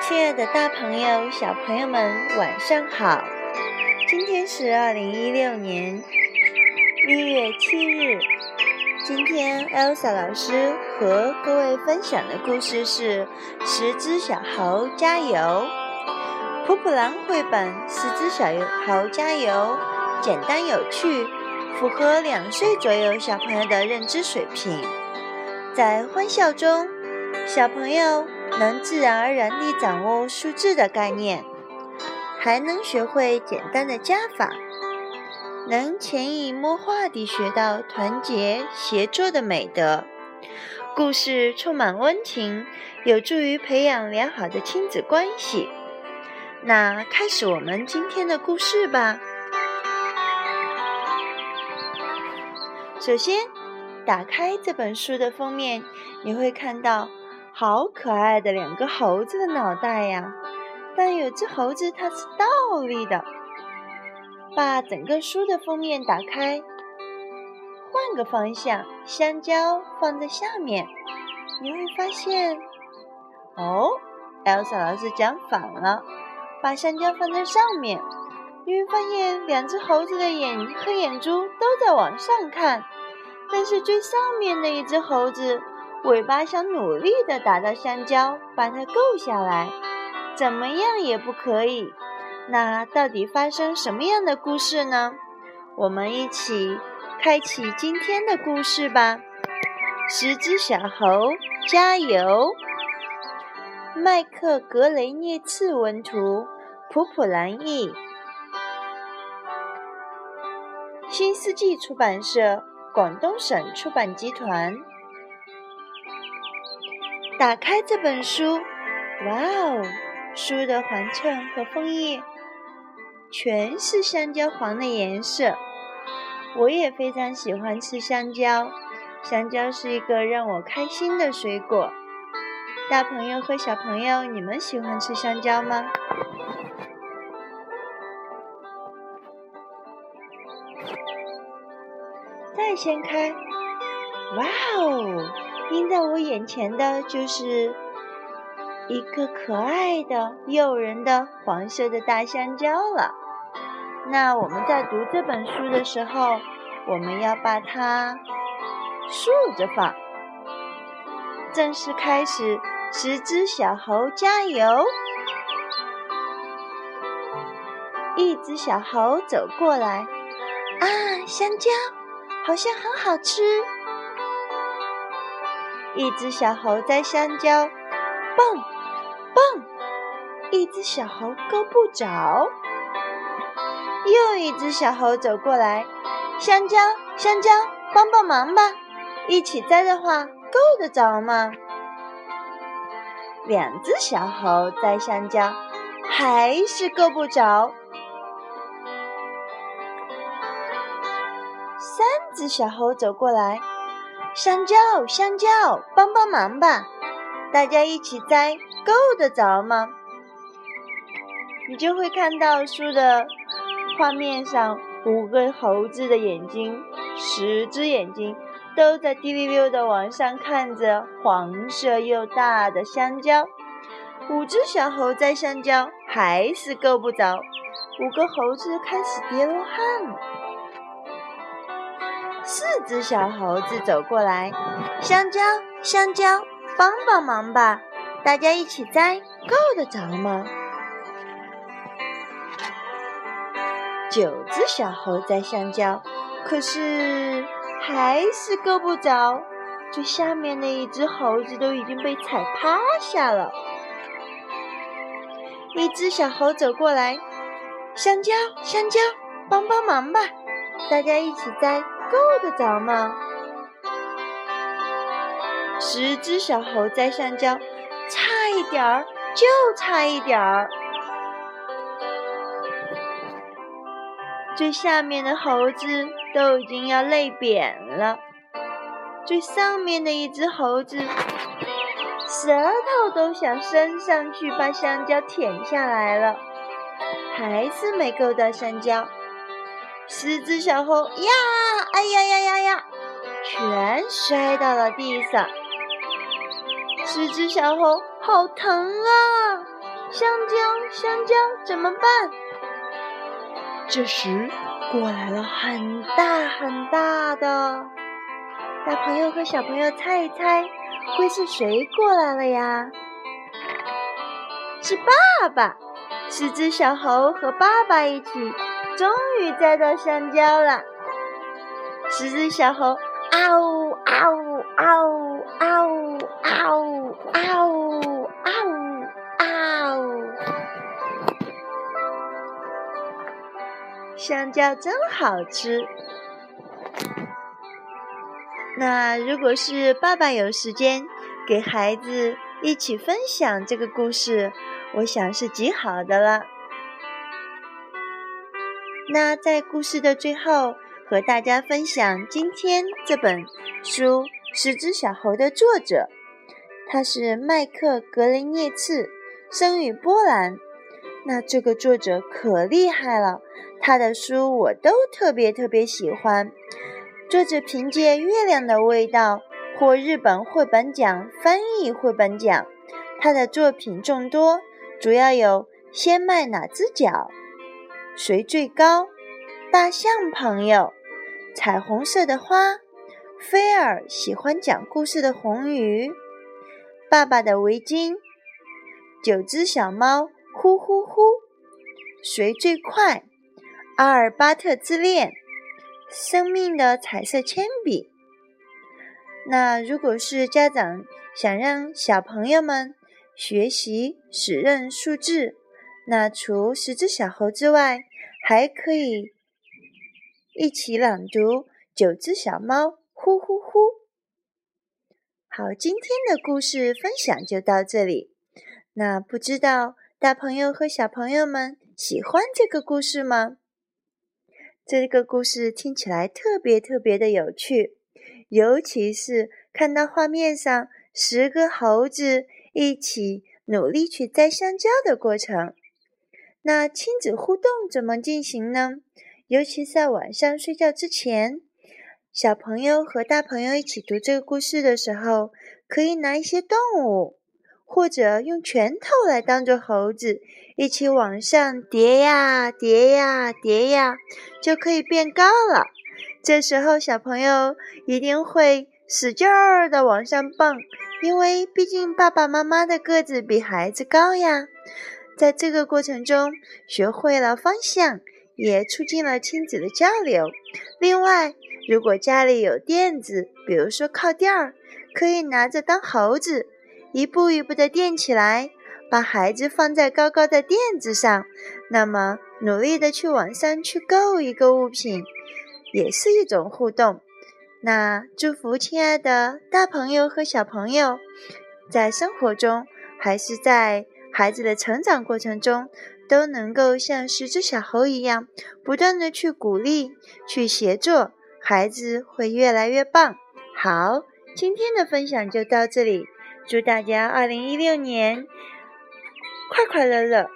亲爱的，大朋友、小朋友们，晚上好！今天是二零一六年一月七日。今天，Elsa 老师和各位分享的故事是《十只小猴加油》。普普兰绘本《十只小猴加油》，简单有趣，符合两岁左右小朋友的认知水平。在欢笑中，小朋友能自然而然地掌握数字的概念，还能学会简单的加法，能潜移默化地学到团结协作的美德。故事充满温情，有助于培养良好的亲子关系。那开始我们今天的故事吧。首先。打开这本书的封面，你会看到好可爱的两个猴子的脑袋呀！但有只猴子它是倒立的。把整个书的封面打开，换个方向，香蕉放在下面，你会发现，哦，Elsa 老师讲反了，把香蕉放在上面，你会发现两只猴子的眼黑眼珠都在往上看。但是最上面的一只猴子尾巴想努力地打到香蕉，把它够下来，怎么样也不可以。那到底发生什么样的故事呢？我们一起开启今天的故事吧。十只小猴加油！麦克格雷涅茨文图，普普兰译，新世纪出版社。广东省出版集团。打开这本书，哇哦！书的环衬和封页全是香蕉黄的颜色。我也非常喜欢吃香蕉，香蕉是一个让我开心的水果。大朋友和小朋友，你们喜欢吃香蕉吗？再掀开，哇哦！映在我眼前的就是一个可爱的、诱人的黄色的大香蕉了。那我们在读这本书的时候，我们要把它竖着放。正式开始，十只小猴加油！一只小猴走过来，啊，香蕉！好像很好吃。一只小猴摘香蕉，蹦蹦，一只小猴够不着。又一只小猴走过来，香蕉香蕉，帮帮忙吧！一起摘的话，够得着吗？两只小猴摘香蕉，还是够不着。三只小猴走过来，香蕉，香蕉，帮帮忙吧！大家一起摘，够得着吗？你就会看到书的画面上五个猴子的眼睛，十只眼睛都在滴溜溜的往上看着黄色又大的香蕉。五只小猴摘香蕉，还是够不着。五个猴子开始滴落汗。四只小猴子走过来，香蕉，香蕉，帮帮忙吧！大家一起摘，够得着吗？九只小猴摘香蕉，可是还是够不着。最下面的一只猴子都已经被踩趴下了。一只小猴走过来，香蕉，香蕉，帮帮忙吧！大家一起摘。够得着吗？十只小猴摘香蕉，差一点儿，就差一点儿。最下面的猴子都已经要累扁了，最上面的一只猴子舌头都想伸上去把香蕉舔下来了，还是没够到香蕉。十只小猴呀，哎呀呀呀呀，全摔到了地上。十只小猴好疼啊！香蕉，香蕉，怎么办？这时，过来了很大很大的大朋友和小朋友，猜一猜，会是谁过来了呀？是爸爸！十只小猴和爸爸一起，终于摘到香蕉了。十只小猴，嗷呜嗷呜嗷呜嗷呜嗷呜嗷呜嗷呜嗷呜！香蕉真好吃。那如果是爸爸有时间给孩子一起分享这个故事，我想是极好的了。那在故事的最后。和大家分享今天这本书《十只小猴》的作者，他是麦克格雷涅茨，生于波兰。那这个作者可厉害了，他的书我都特别特别喜欢。作者凭借《月亮的味道》获日本绘本奖翻译绘本奖。他的作品众多，主要有《先迈哪只脚》《谁最高》《大象朋友》。彩虹色的花，菲尔喜欢讲故事的红鱼，爸爸的围巾，九只小猫，呼呼呼，谁最快？阿尔巴特之恋，生命的彩色铅笔。那如果是家长想让小朋友们学习使认数字，那除十只小猴之外，还可以。一起朗读《九只小猫》，呼呼呼！好，今天的故事分享就到这里。那不知道大朋友和小朋友们喜欢这个故事吗？这个故事听起来特别特别的有趣，尤其是看到画面上十个猴子一起努力去摘香蕉的过程。那亲子互动怎么进行呢？尤其在晚上睡觉之前，小朋友和大朋友一起读这个故事的时候，可以拿一些动物，或者用拳头来当做猴子，一起往上叠呀叠呀叠呀，就可以变高了。这时候小朋友一定会使劲儿的往上蹦，因为毕竟爸爸妈妈的个子比孩子高呀。在这个过程中，学会了方向。也促进了亲子的交流。另外，如果家里有垫子，比如说靠垫儿，可以拿着当猴子，一步一步的垫起来，把孩子放在高高的垫子上，那么努力的去往上去够一个物品，也是一种互动。那祝福亲爱的大朋友和小朋友，在生活中还是在孩子的成长过程中。都能够像十只小猴一样，不断的去鼓励、去协作，孩子会越来越棒。好，今天的分享就到这里，祝大家二零一六年快快乐乐。